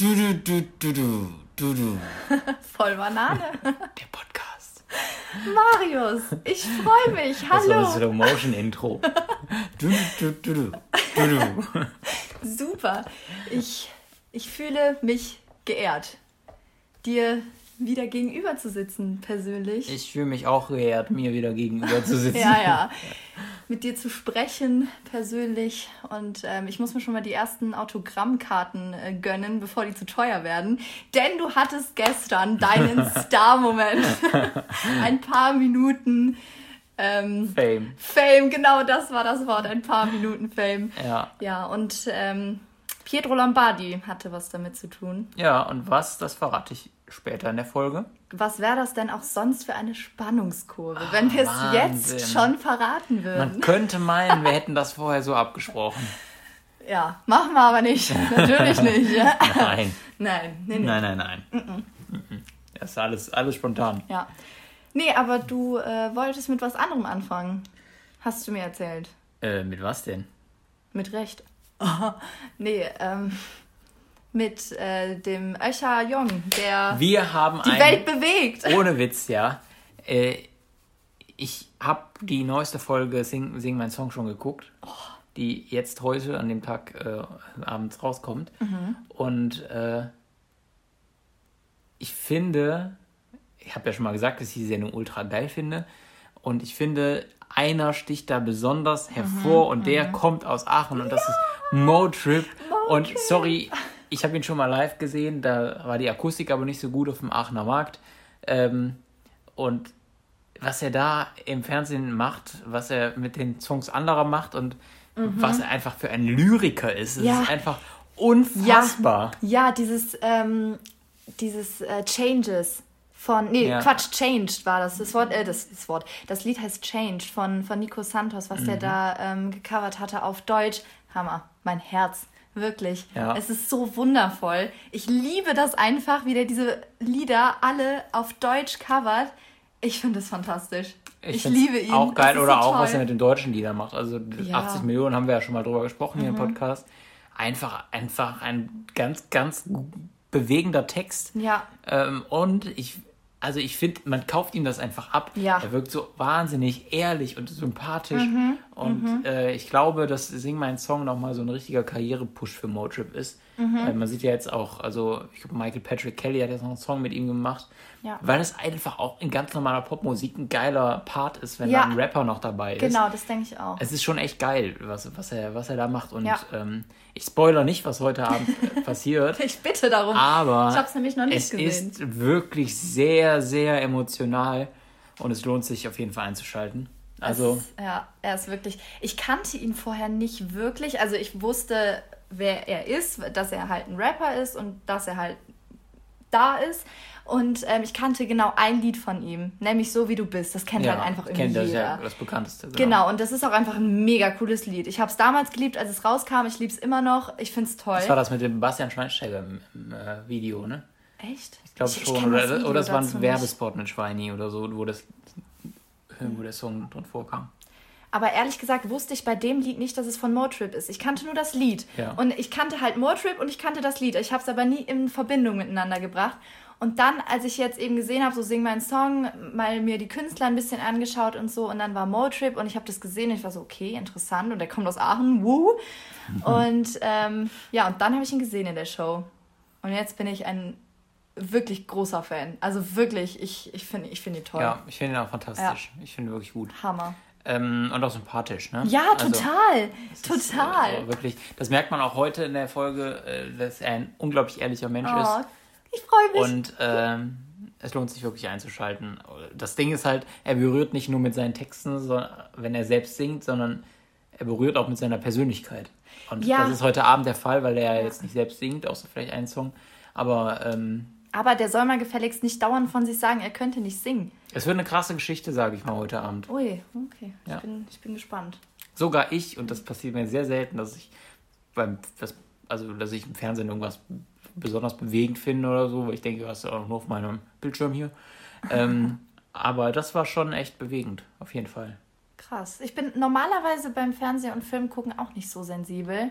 Du, du, du, du, du, du, du. Voll Banane. Der Podcast. Marius, ich freue mich. Das war das Hallo. Slow-Motion-Intro. Du, du, du, du, du, du. Super. Ich, ich fühle mich geehrt, dir wieder gegenüber zu sitzen, persönlich. Ich fühle mich auch geehrt, mir wieder gegenüber zu sitzen. Ja, ja. Mit dir zu sprechen, persönlich. Und ähm, ich muss mir schon mal die ersten Autogrammkarten äh, gönnen, bevor die zu teuer werden. Denn du hattest gestern deinen Star-Moment. Ein paar Minuten ähm, Fame. Fame, genau das war das Wort. Ein paar Minuten Fame. Ja. Ja, und ähm, Pietro Lombardi hatte was damit zu tun. Ja, und was, das verrate ich später in der Folge. Was wäre das denn auch sonst für eine Spannungskurve, wenn wir es jetzt schon verraten würden? Man könnte meinen, wir hätten das vorher so abgesprochen. Ja, machen wir aber nicht. Natürlich nicht. Nein. Nein, nee, nee. Nein, nein, nein. Mhm. Das ist alles, alles spontan. Ja. Nee, aber du äh, wolltest mit was anderem anfangen. Hast du mir erzählt. Äh, mit was denn? Mit Recht. nee, ähm, mit äh, dem Öscher Jong, der Wir haben die ein, Welt bewegt. Ohne Witz, ja. Äh, ich habe die neueste Folge Sing, Sing mein Song schon geguckt, die jetzt heute an dem Tag äh, abends rauskommt. Und äh, ich finde, ich habe ja schon mal gesagt, dass ich die Sendung ultra geil finde. Und ich finde, einer sticht da besonders hervor und der kommt aus Aachen und das ist Motrip. Und sorry, ich habe ihn schon mal live gesehen, da war die Akustik aber nicht so gut auf dem Aachener Markt. Ähm, und was er da im Fernsehen macht, was er mit den Songs anderer macht und was er einfach für ein Lyriker ist, Ja. ist einfach unfassbar. Ja, dieses, ähm, dieses äh, Changes von, nee, Ja. Quatsch, Changed war das, das Wort, äh, das, das Wort, das Lied heißt Changed von, von Nico Santos, was Mhm. der da ähm, gecovert hatte auf Deutsch. Hammer, mein Herz, wirklich. Ja. Es ist so wundervoll. Ich liebe das einfach, wie der diese Lieder alle auf Deutsch covert. Ich finde es fantastisch. Ich, find's liebe ihn. Auch geil oder so auch, was toll. er mit den deutschen Liedern macht. Also Ja. Mhm. 80 Millionen haben wir ja schon mal drüber gesprochen hier im Podcast. Einfach, einfach ein ganz, ganz bewegender Text. Ja. Ähm, und ich, also ich finde, man kauft ihm das einfach ab. Ja. Er wirkt so wahnsinnig ehrlich und sympathisch. Und Äh, ich glaube, dass Sing mein Song nochmal so ein richtiger Karrierepush für Motrip ist. Äh, man sieht ja jetzt auch, also ich glaube, Michael Patrick Kelly hat jetzt noch einen Song mit ihm gemacht. Ja. Weil es einfach auch in ganz normaler Popmusik ein geiler Part ist, wenn Ja. da ein Rapper noch dabei ist. Genau, das denke ich auch. Es ist schon echt geil, was, was, er, was er da macht. Und Ja. ähm, ich spoiler nicht, was heute Abend äh, passiert. Ich bitte darum. Aber ich habe es nämlich noch nicht es gesehen. ist wirklich sehr, sehr emotional und es lohnt sich auf jeden Fall einzuschalten. Also, Es ja, er ist wirklich. Ich kannte ihn vorher nicht wirklich. Also ich wusste, wer er ist, dass er halt ein Rapper ist und dass er halt da ist. Und ähm, ich kannte genau ein Lied von ihm, nämlich So wie du bist. Das kennt ja, halt einfach irgendwie kennt das jeder. ja das bekannteste. Genau, und das ist auch einfach ein mega cooles Lied. Ich habe es damals geliebt, als es rauskam. Ich liebe es immer noch. Ich finde es toll. Das war das mit dem Bastian Schweinsteiger im, äh, Video, ne? Echt? Ich glaube schon. Oder, oder es war ein. Werbespot mit Schweini oder so, wo, das, wo der Song drin vorkam. Aber ehrlich gesagt wusste ich bei dem Lied nicht, dass es von Motrip ist. Ich kannte nur das Lied. Ja. Und ich kannte halt Motrip und ich kannte das Lied. Ich habe es aber nie in Verbindung miteinander gebracht. Und dann, als ich jetzt eben gesehen habe, so sing meinen Song, mal mir die Künstler ein bisschen angeschaut und so, und dann war Motrip und ich habe das gesehen und ich war so, okay, interessant. Und der kommt aus Aachen, wuh. Und ähm, ja, und dann habe ich ihn gesehen in der Show. Und jetzt bin ich ein wirklich großer Fan. Also wirklich, ich, ich finde ich find ihn toll. Ja, ich finde ihn auch fantastisch. Ich finde ihn wirklich gut. Hammer. Ähm, und auch sympathisch, ne? Ja, Also, total. ist, total. äh, wirklich, das merkt man auch heute in der Folge, äh, dass er ein unglaublich ehrlicher Mensch Oh, ist. ich freue mich. Und ähm, es lohnt sich wirklich einzuschalten. Das Ding ist halt, er berührt nicht nur mit seinen Texten, sondern, wenn er selbst singt, sondern er berührt auch mit seiner Persönlichkeit. Und Ja. das ist heute Abend der Fall, weil er jetzt nicht selbst singt, außer vielleicht einen Song. Aber ähm, Aber der soll mal gefälligst nicht dauernd von sich sagen, er könnte nicht singen. es wird eine krasse Geschichte, sage ich mal, heute Abend. Ui, okay. Ja. Ich, bin, ich bin gespannt. Sogar ich, und das passiert mir sehr selten, dass ich beim, das, also dass ich im Fernsehen irgendwas besonders bewegend finde oder so, weil ich denke, hast ja auch nur auf meinem Bildschirm hier. Ähm, aber das war schon echt bewegend, auf jeden Fall. Krass. Ich bin normalerweise beim Fernseh- und Film gucken auch nicht so sensibel.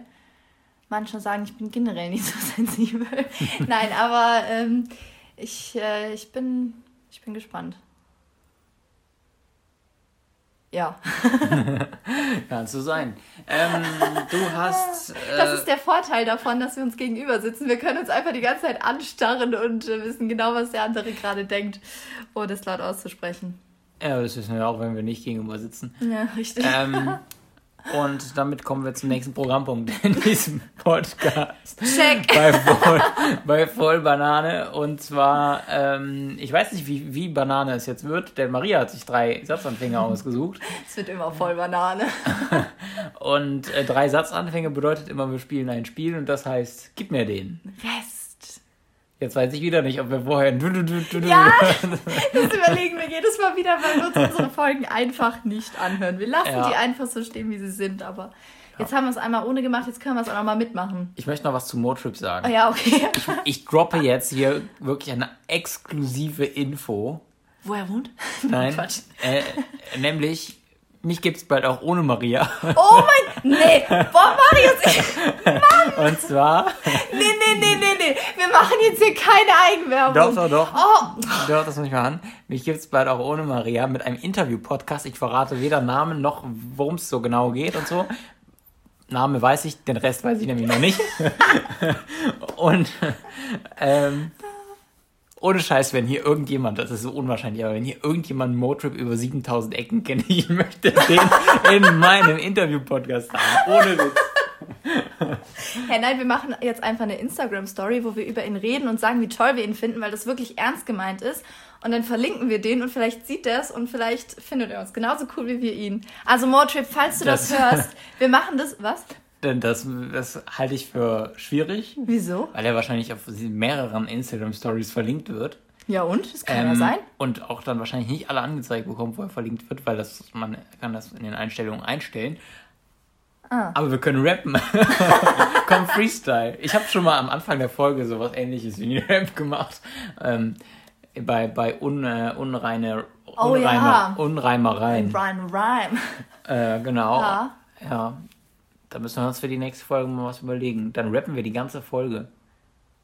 Manche sagen, ich bin generell nicht so sensibel. Nein, aber ähm, ich, äh, ich, bin, ich bin gespannt. Ja. Kann so sein. Ähm, du hast. Äh, das ist der Vorteil davon, dass wir uns gegenüber sitzen. Wir können uns einfach die ganze Zeit anstarren und äh, wissen genau, was der andere gerade denkt, ohne es laut auszusprechen. Ja, das wissen wir auch, wenn wir nicht gegenüber sitzen. Ja, richtig. Ähm, und damit kommen wir zum nächsten Programmpunkt in diesem Podcast. Check. Bei Voll, bei Voll Banane. Und zwar, ähm, ich weiß nicht, wie, wie Banane es jetzt wird, denn Maria hat sich drei Satzanfänge ausgesucht. Es wird immer voll Banane. Und äh, drei Satzanfänge bedeutet immer, wir spielen ein Spiel und das heißt, gib mir den. Yes. Jetzt weiß ich wieder nicht, ob wir vorher. Du, du, du, du, ja, das überlegen wir jedes Mal wieder, weil wir uns unsere Folgen einfach nicht anhören. Wir lassen ja. die einfach so stehen, wie sie sind, aber. Jetzt haben wir es einmal ohne gemacht, jetzt können wir es auch noch mal mitmachen. Ich möchte noch was zu Motrip sagen. Oh ja, okay. Ich, ich droppe jetzt hier wirklich eine exklusive Info. Wo er wohnt? Nein. Quatsch. Äh, nämlich, mich gibt es bald auch ohne Maria. Oh mein, nee, boah, Marius, ich, Mann. Und zwar. Nee, nee, nee, nee, nee, wir machen jetzt hier keine Eigenwerbung. Doch, doch, doch. Oh. Doch, das muss ich mal an. Mich gibt es bald auch ohne Maria mit einem Interview-Podcast. Ich verrate weder Namen noch, worum es so genau geht und so. Name weiß ich, den Rest weiß ich nämlich noch nicht. und ähm, ohne Scheiß, wenn hier irgendjemand, das ist so unwahrscheinlich, aber wenn hier irgendjemand Motrip über 7000 Ecken kennt, ich möchte den in meinem Interview-Podcast haben. Ohne Witz. Hey, nein, wir machen jetzt einfach eine Instagram-Story, wo wir über ihn reden und sagen, wie toll wir ihn finden, weil das wirklich ernst gemeint ist. Und dann verlinken wir den und vielleicht sieht er es und vielleicht findet er uns genauso cool wie wir ihn. Also Motrip, falls du das, das hörst, wir machen das. Was? Denn das, das halte ich für schwierig. Wieso? Weil er wahrscheinlich auf mehreren Instagram-Stories verlinkt wird. Ja und? Das kann ähm, ja sein. Und auch dann wahrscheinlich nicht alle angezeigt bekommen, wo er verlinkt wird, weil das, man kann das in den Einstellungen einstellen. Ah. Aber wir können rappen. Komm, Freestyle. Ich habe schon mal am Anfang der Folge sowas ähnliches wie ein Rap gemacht. Ähm, bei bei un, äh, unreine, oh, ja. Unreimereien. Rhyme, Rhyme. Äh, genau. Ja. ja. Da müssen wir uns für die nächste Folge mal was überlegen. Dann rappen wir die ganze Folge.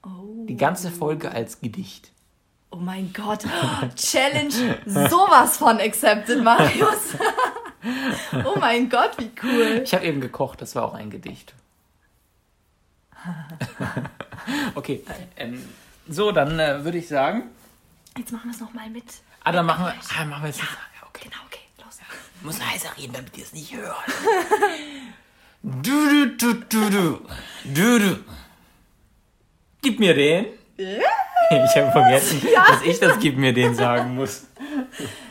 Oh. Die ganze Folge als Gedicht. Oh mein Gott. Challenge sowas von accepted, Marius. oh mein Gott, wie cool. Ich habe eben gekocht, das war auch ein Gedicht. okay. Ähm, so, dann äh, würde ich sagen. Jetzt machen wir es nochmal mit. Ah, dann machen wir, ah, machen wir es ja, ja, okay. Genau, okay. Los. Ich muss leiser reden, damit ihr es nicht hört. Du, du, du, du, du. Du, du. Gib mir den. Ich habe vergessen, ja. dass ich das Gib mir den sagen muss.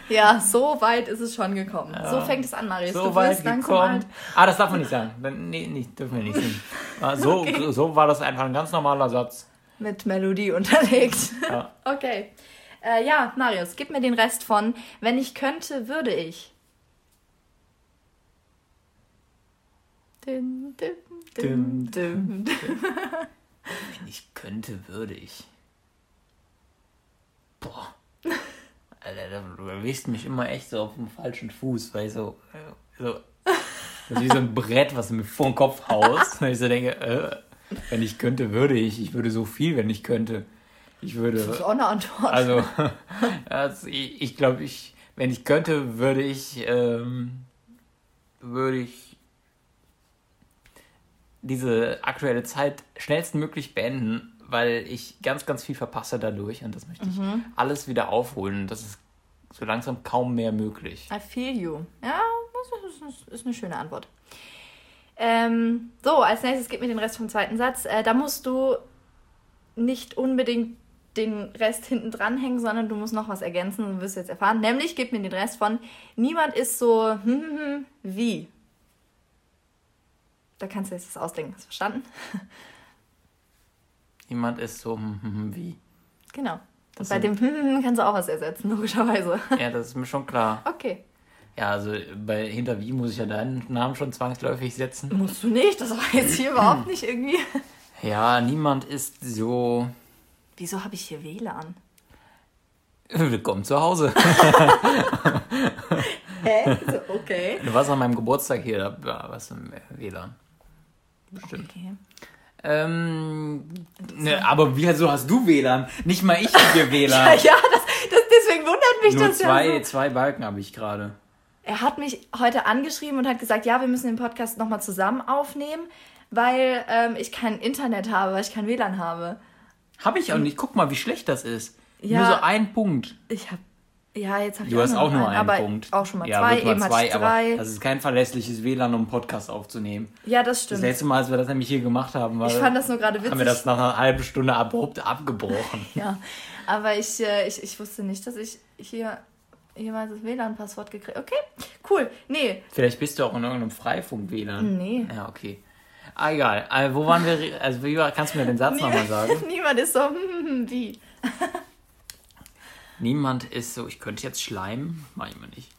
Ja, so weit ist es schon gekommen. Ja. So fängt es an, Marius. So du weit gekommen. Ah, das darf man nicht sagen. Nee, nicht, dürfen wir nicht singen. Ah, so, okay. so war das einfach ein ganz normaler Satz. Mit Melodie unterlegt. Ja. Okay. Äh, ja, Marius, gib mir den Rest von Wenn ich könnte, würde ich. Dim, dim, dim, dim, Wenn ich könnte, würde ich. Boah. Alter, du erwischst mich immer echt so auf dem falschen Fuß, weil ich so. so das ist wie so ein Brett, was du mir vor den Kopf haust. Und ich so denke, äh, wenn ich könnte, würde ich. Ich würde so viel, wenn ich könnte. Ich würde. Das ist auch eine Antwort. Also, also ich, ich glaube, ich, wenn ich könnte, würde ich, ähm, würde ich diese aktuelle Zeit schnellstmöglich beenden, weil ich ganz, ganz viel verpasse dadurch und das möchte ich mhm. alles wieder aufholen. Das ist so langsam kaum mehr möglich. I feel you. Ja, das ist eine schöne Antwort. Ähm, so, als nächstes geht mir den Rest vom zweiten Satz. Äh, da musst du nicht unbedingt den Rest hinten dranhängen, sondern du musst noch was ergänzen und wirst jetzt erfahren. Nämlich, gib mir den Rest von Niemand ist so hm, hm, wie. Da kannst du jetzt das ausdenken. Hast du verstanden? Niemand ist so hm, hm, hm, wie. Genau. Und bei dem kannst du auch was ersetzen, logischerweise. Ja, das ist mir schon klar. Okay. Ja, also bei hinter wie muss ich ja deinen Namen schon zwangsläufig setzen. Musst du nicht, das war jetzt hier überhaupt nicht irgendwie. Ja, niemand ist so. Wieso habe ich hier WLAN? Willkommen zu Hause. Hä? So, okay. Du warst an meinem Geburtstag hier, da war was im WLAN. Bestimmt. Okay. Ähm, ne, aber wieso hast du WLAN? Nicht mal ich habe hier WLAN. ja, ja das, das, deswegen wundert mich Nur das zwei, ja so. zwei Balken habe ich gerade. Er hat mich heute angeschrieben und hat gesagt, ja, wir müssen den Podcast nochmal zusammen aufnehmen, weil ähm, ich kein Internet habe, weil ich kein WLAN habe. Habe ich auch nicht. Guck mal, wie schlecht das ist. Ja. Nur so ein Punkt. Ich habe ja, jetzt habe ich Du hast auch nur einen, einen aber Punkt. auch schon mal ja, zwei, mal eben hatte zwei, ich aber drei. das ist kein verlässliches WLAN, um einen Podcast aufzunehmen. ja, das Das stimmt. letzte Mal, als wir das nämlich hier gemacht haben, war, ich fand das nur gerade witzig. haben wir das nach einer halben Stunde abrupt abgebrochen. Ja, aber ich, äh, ich, ich wusste nicht, dass ich hier jemals das WLAN-Passwort gekriegt Okay, cool. Nee, Vielleicht bist du auch in irgendeinem Freifunk-WLAN. nee. Ja, okay. Ah, egal. Also, wo waren wir? Also, wie war, kannst du mir den Satz nochmal sagen? Niemand ist so, hm, wie? Niemand ist so, ich könnte jetzt schleimen. Mach ich mal nicht.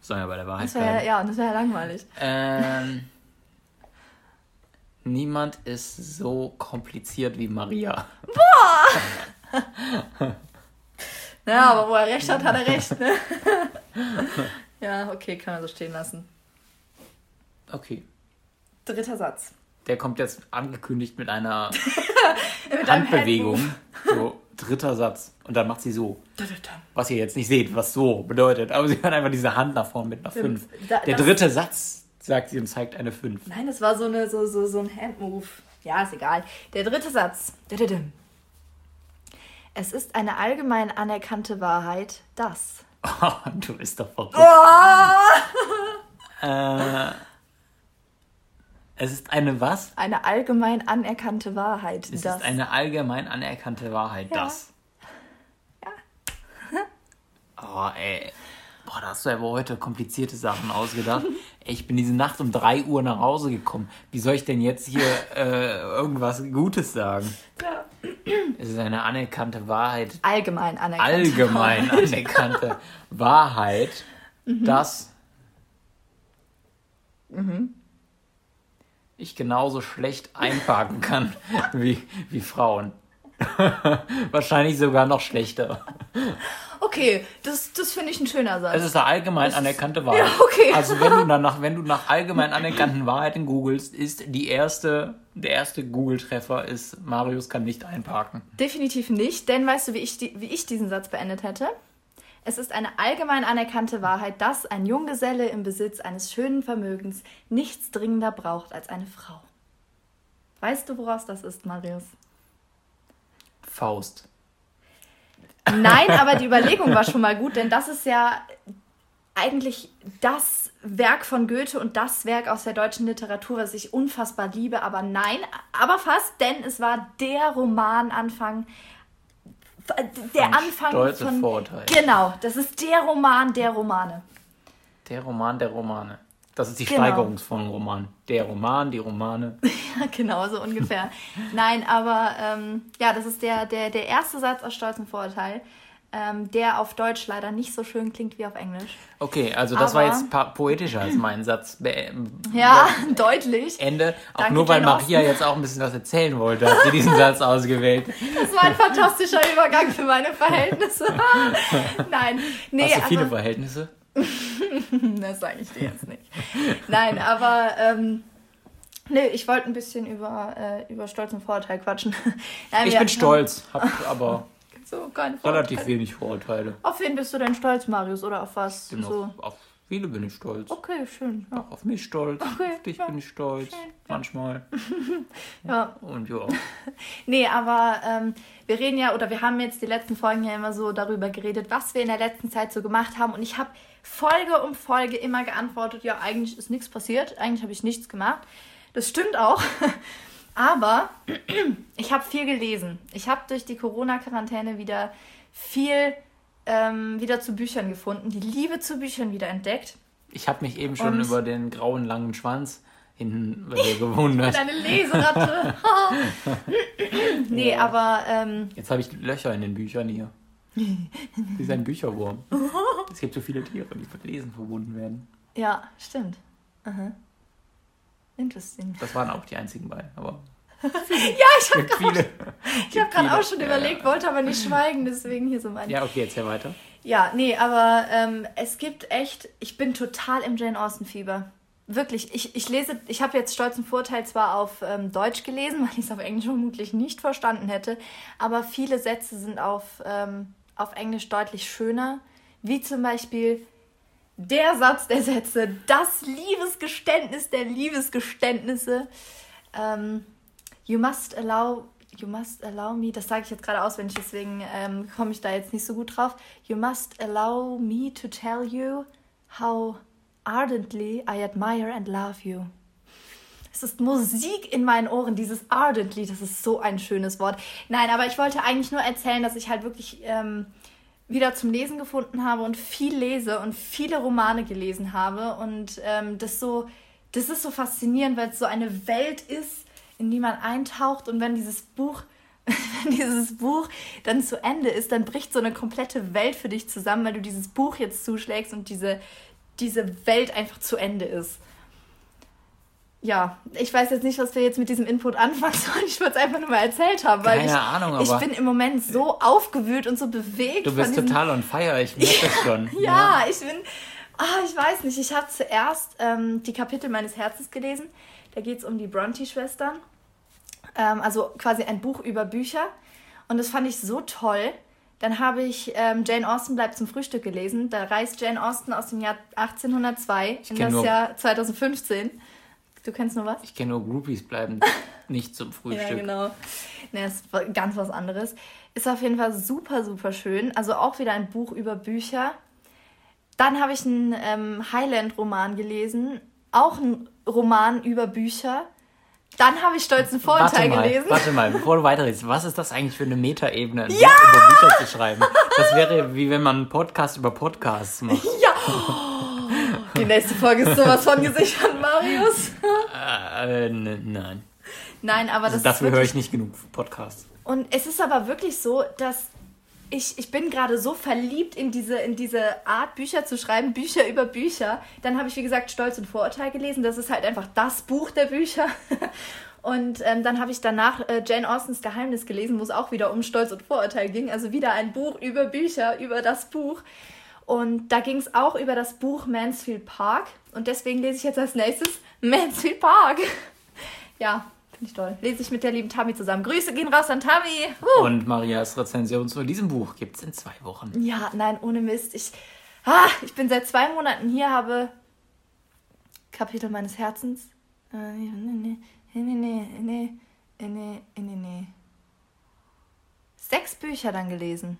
Soll ja bei der Wahrheit Das wäre bleiben. ja, das wäre ja langweilig. Ähm, niemand ist so kompliziert wie Maria. Ja, aber wo er recht hat, hat er recht, ne? ja, okay, kann man so stehen lassen. Okay. Dritter Satz. Der kommt jetzt angekündigt mit einer Mit Handbewegung. So, dritter Satz. Und dann macht sie so. Was ihr jetzt nicht seht, was so bedeutet. Aber sie hat einfach diese Hand nach vorne mit einer 5. Da- Der dritte Satz, sagt sie und zeigt eine 5. Nein, das war so, eine, so, so, so ein Handmove. Ja, ist egal. Der dritte Satz. Es ist eine allgemein anerkannte Wahrheit, dass. du bist doch verrückt. Oh! Äh, es ist eine was? Eine allgemein anerkannte Wahrheit, Es dass. ist eine allgemein anerkannte Wahrheit, Ja. das. Oh, ey. Boah, da hast du aber heute komplizierte Sachen ausgedacht. Ey, ich bin diese Nacht um 3 Uhr nach Hause gekommen. Wie soll ich denn jetzt hier äh, irgendwas Gutes sagen? Ja. Es ist eine anerkannte Wahrheit, Allgemein anerkannte allgemein Wahrheit. anerkannte Wahrheit, Mhm. Ich genauso schlecht einparken kann wie, wie Frauen. Wahrscheinlich sogar noch schlechter. Okay, das, das finde ich ein schöner Satz. Es ist eine allgemein anerkannte Wahrheit. Ja, okay. Also wenn du danach, wenn du nach allgemein anerkannten Wahrheiten googelst, ist die erste, der erste Google-Treffer ist, Marius kann nicht einparken. Definitiv nicht, denn weißt du, wie ich, die, wie ich diesen Satz beendet hätte? Es ist eine allgemein anerkannte Wahrheit, dass ein Junggeselle im Besitz eines schönen Vermögens nichts dringender braucht als eine Frau. Weißt du, woraus das ist, Marius? Faust. Nein, aber die Überlegung war schon mal gut, denn das ist ja eigentlich das Werk von Goethe und das Werk aus der deutschen Literatur, was ich unfassbar liebe. Aber nein, aber fast, denn es war der Romananfang, der Von Anfang Stolz und von Vorurteil. Genau, das ist der Roman der Romane. Der Roman der Romane. Das ist die Genau. Steigerungsform Roman. Der Roman, die Romane. Ja, genau, so ungefähr. Nein, aber ähm, ja, das ist der, der, der erste Satz aus Stolz und Vorurteil, ähm, der auf Deutsch leider nicht so schön klingt wie auf Englisch. Okay, also das war Aber- jetzt pa- poetischer als mein Satz. Ja, deutlich. Ende. Auch Danke, nur weil Maria jetzt auch ein bisschen was erzählen wollte, hat sie diesen Satz ausgewählt. Das war ein fantastischer Übergang für meine Verhältnisse. Nein, nee, Hast du viele aber Verhältnisse? das sage ich dir jetzt nicht. Nein, aber ähm, nee, ich wollte ein bisschen über, äh, über Stolz und Vorurteil quatschen. Nein, Ich bin haben stolz, hab aber So, keine relativ wenig Vorurteile. Auf wen bist du denn stolz, Marius, oder auf was? Bin So. auf, auf viele bin ich stolz. Okay, schön. Ja. Auch auf mich stolz. Okay, auf dich ja. bin ich stolz. Schön. Manchmal. ja. Und ja. Nee, aber ähm, wir reden ja, oder wir haben jetzt die letzten Folgen ja immer so darüber geredet, was wir in der letzten Zeit so gemacht haben. Und ich habe Folge um Folge immer geantwortet, ja, eigentlich ist nichts passiert, eigentlich habe ich nichts gemacht. Das stimmt auch. Aber ich habe viel gelesen. Ich habe durch die Corona-Quarantäne wieder viel ähm, wieder zu Büchern gefunden, die Liebe zu Büchern wieder entdeckt. Ich habe mich eben schon Und- über den grauen langen Schwanz hinten bei dir gewundert. Deine Leseratte. nee, aber ähm, Jetzt habe ich Löcher in den Büchern hier. Wie ist ein Bücherwurm. Es gibt so viele Tiere, die mit Lesen verbunden werden. ja, stimmt. Aha. Interesting. Das waren auch die einzigen beiden, aber Ja, ich habe. Ich habe gerade auch schon überlegt, wollte aber nicht schweigen, deswegen hier so mein. Ja, Ja, okay, erzähl weiter. nee, aber ähm, es gibt echt, ich bin total im Jane Austen-Fieber. wirklich, ich, ich lese, ich habe jetzt Stolz und Vorteil zwar auf ähm, Deutsch gelesen, weil ich es auf Englisch vermutlich nicht verstanden hätte, aber viele Sätze sind auf, ähm, auf Englisch deutlich schöner, wie zum Beispiel der Satz der Sätze, das Liebesgeständnis der Liebesgeständnisse. Ähm, you must allow, you must allow me, das sage ich jetzt gerade auswendig, deswegen ähm, komme ich da jetzt nicht so gut drauf. You must allow me to tell you how ardently I admire and love you. Es ist Musik in meinen Ohren, dieses ardently, das ist so ein schönes Wort. Nein, aber ich wollte eigentlich nur erzählen, dass ich halt wirklich ähm, wieder zum Lesen gefunden habe und viel lese und viele Romane gelesen habe. Und ähm, das so, das ist so faszinierend, weil es so eine Welt ist, in die man eintaucht und wenn dieses Buch wenn dieses Buch dann zu Ende ist, dann bricht so eine komplette Welt für dich zusammen, weil du dieses Buch jetzt zuschlägst und diese, diese Welt einfach zu Ende ist. Ja, ich weiß jetzt nicht, was wir jetzt mit diesem Input anfangen sollen. Ich wollte es einfach nur mal erzählt haben, weil Keine ich, Ahnung, aber ich bin im Moment so aufgewühlt und so bewegt. Du bist total on fire, ich merke das schon. ja, ja, ich bin, oh, ich weiß nicht, ich habe zuerst ähm, die Kapitel meines Herzens gelesen. Da geht es um die Bronte-Schwestern. Ähm, also quasi ein Buch über Bücher. Und das fand ich so toll. Dann habe ich ähm, Jane Austen bleibt zum Frühstück gelesen. Da reist Jane Austen aus dem Jahr 1802 ich in das Jahr 2015. Du kennst nur was? Ich kenne nur Groupies bleiben nicht zum Frühstück. ja, genau. Ne, ist ganz was anderes. Ist auf jeden Fall super, super schön. Also auch wieder ein Buch über Bücher. Dann habe ich einen ähm, Highland-Roman gelesen. Auch ein Roman über Bücher. Dann habe ich stolzen Vorurteil warte gelesen. Warte mal, bevor du weiterredest, was ist das eigentlich für eine Metaebene, ein ja! Buch über Bücher zu schreiben? Das wäre wie wenn man einen Podcast über Podcasts macht. Ja! Die nächste Folge ist sowas von gesichert, Marius. Äh, äh, nein. Nein, aber das also Dafür höre ich nicht genug Podcasts. Und es ist aber wirklich so, dass ich, ich bin gerade so verliebt in diese, in diese Art, Bücher zu schreiben, Bücher über Bücher. Dann habe ich, wie gesagt, Stolz und Vorurteil gelesen. Das ist halt einfach das Buch der Bücher. Und ähm, dann habe ich danach äh, Jane Austens Geheimnis gelesen, wo es auch wieder um Stolz und Vorurteil ging. Also wieder ein Buch über Bücher, über das Buch. Und da ging es auch über das Buch Mansfield Park. Und deswegen lese ich jetzt als nächstes Mansfield Park. ja, finde ich toll. Lese ich mit der lieben Tami zusammen. Grüße gehen raus an Tami. Uh. Und Marias Rezension zu diesem Buch gibt es in zwei Wochen. Ja, nein, ohne Mist. Ich, ah, ich bin seit zwei Monaten hier, habe Kapitel meines Herzens. Sechs Bücher dann gelesen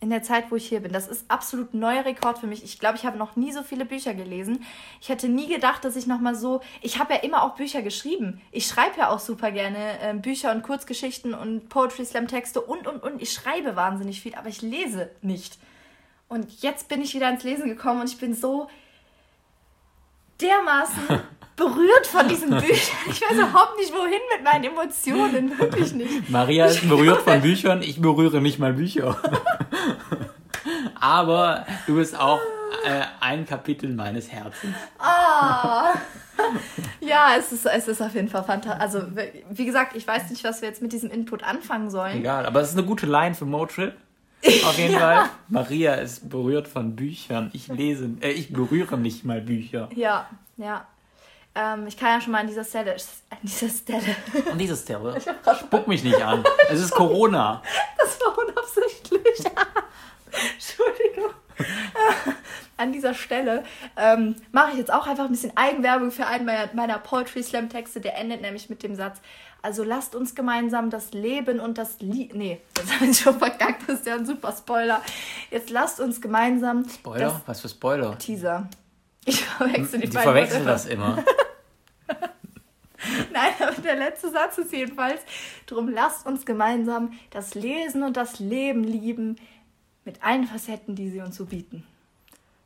in der Zeit, wo ich hier bin. Das ist absolut neuer Rekord für mich. Ich glaube, ich habe noch nie so viele Bücher gelesen. Ich hätte nie gedacht, dass ich noch mal so. Ich habe ja immer auch Bücher geschrieben. Ich schreibe ja auch super gerne äh, Bücher und Kurzgeschichten und Poetry Slam Texte und und und. Ich schreibe wahnsinnig viel, aber ich lese nicht. Und jetzt bin ich wieder ins Lesen gekommen und ich bin so dermaßen berührt von diesen Büchern. Ich weiß überhaupt nicht, wohin mit meinen Emotionen. Wirklich nicht. Maria ist berührt von Büchern, ich berühre nicht mal Bücher. Aber du bist auch äh, ein Kapitel meines Herzens. Ah. Ja, es ist, es ist auf jeden Fall fantastisch. Also, wie gesagt, ich weiß nicht, was wir jetzt mit diesem Input anfangen sollen. Egal, aber es ist eine gute Line für Motrip. Auf jeden ja. Fall. Maria ist berührt von Büchern. Ich lese, äh, ich berühre nicht mal Bücher. Ja, ja. Ähm, ich kann ja schon mal an dieser Stelle. An dieser Stelle. An dieser Stelle. Spuck mich nicht an. Es ist Corona. Das war unabsichtlich. Entschuldigung. An dieser Stelle ähm, mache ich jetzt auch einfach ein bisschen Eigenwerbung für einen meiner, meiner Poetry Slam Texte. Der endet nämlich mit dem Satz: Also lasst uns gemeinsam das Leben und das Lied. Nee, jetzt habe ich schon verkackt. Das ist ja ein super Spoiler. Jetzt lasst uns gemeinsam. Spoiler? Was für Spoiler? Teaser. Ich verwechsel die, die beiden. Die verwechseln das immer. Nein, aber der letzte Satz ist jedenfalls: Drum lasst uns gemeinsam das Lesen und das Leben lieben mit allen Facetten, die sie uns so bieten.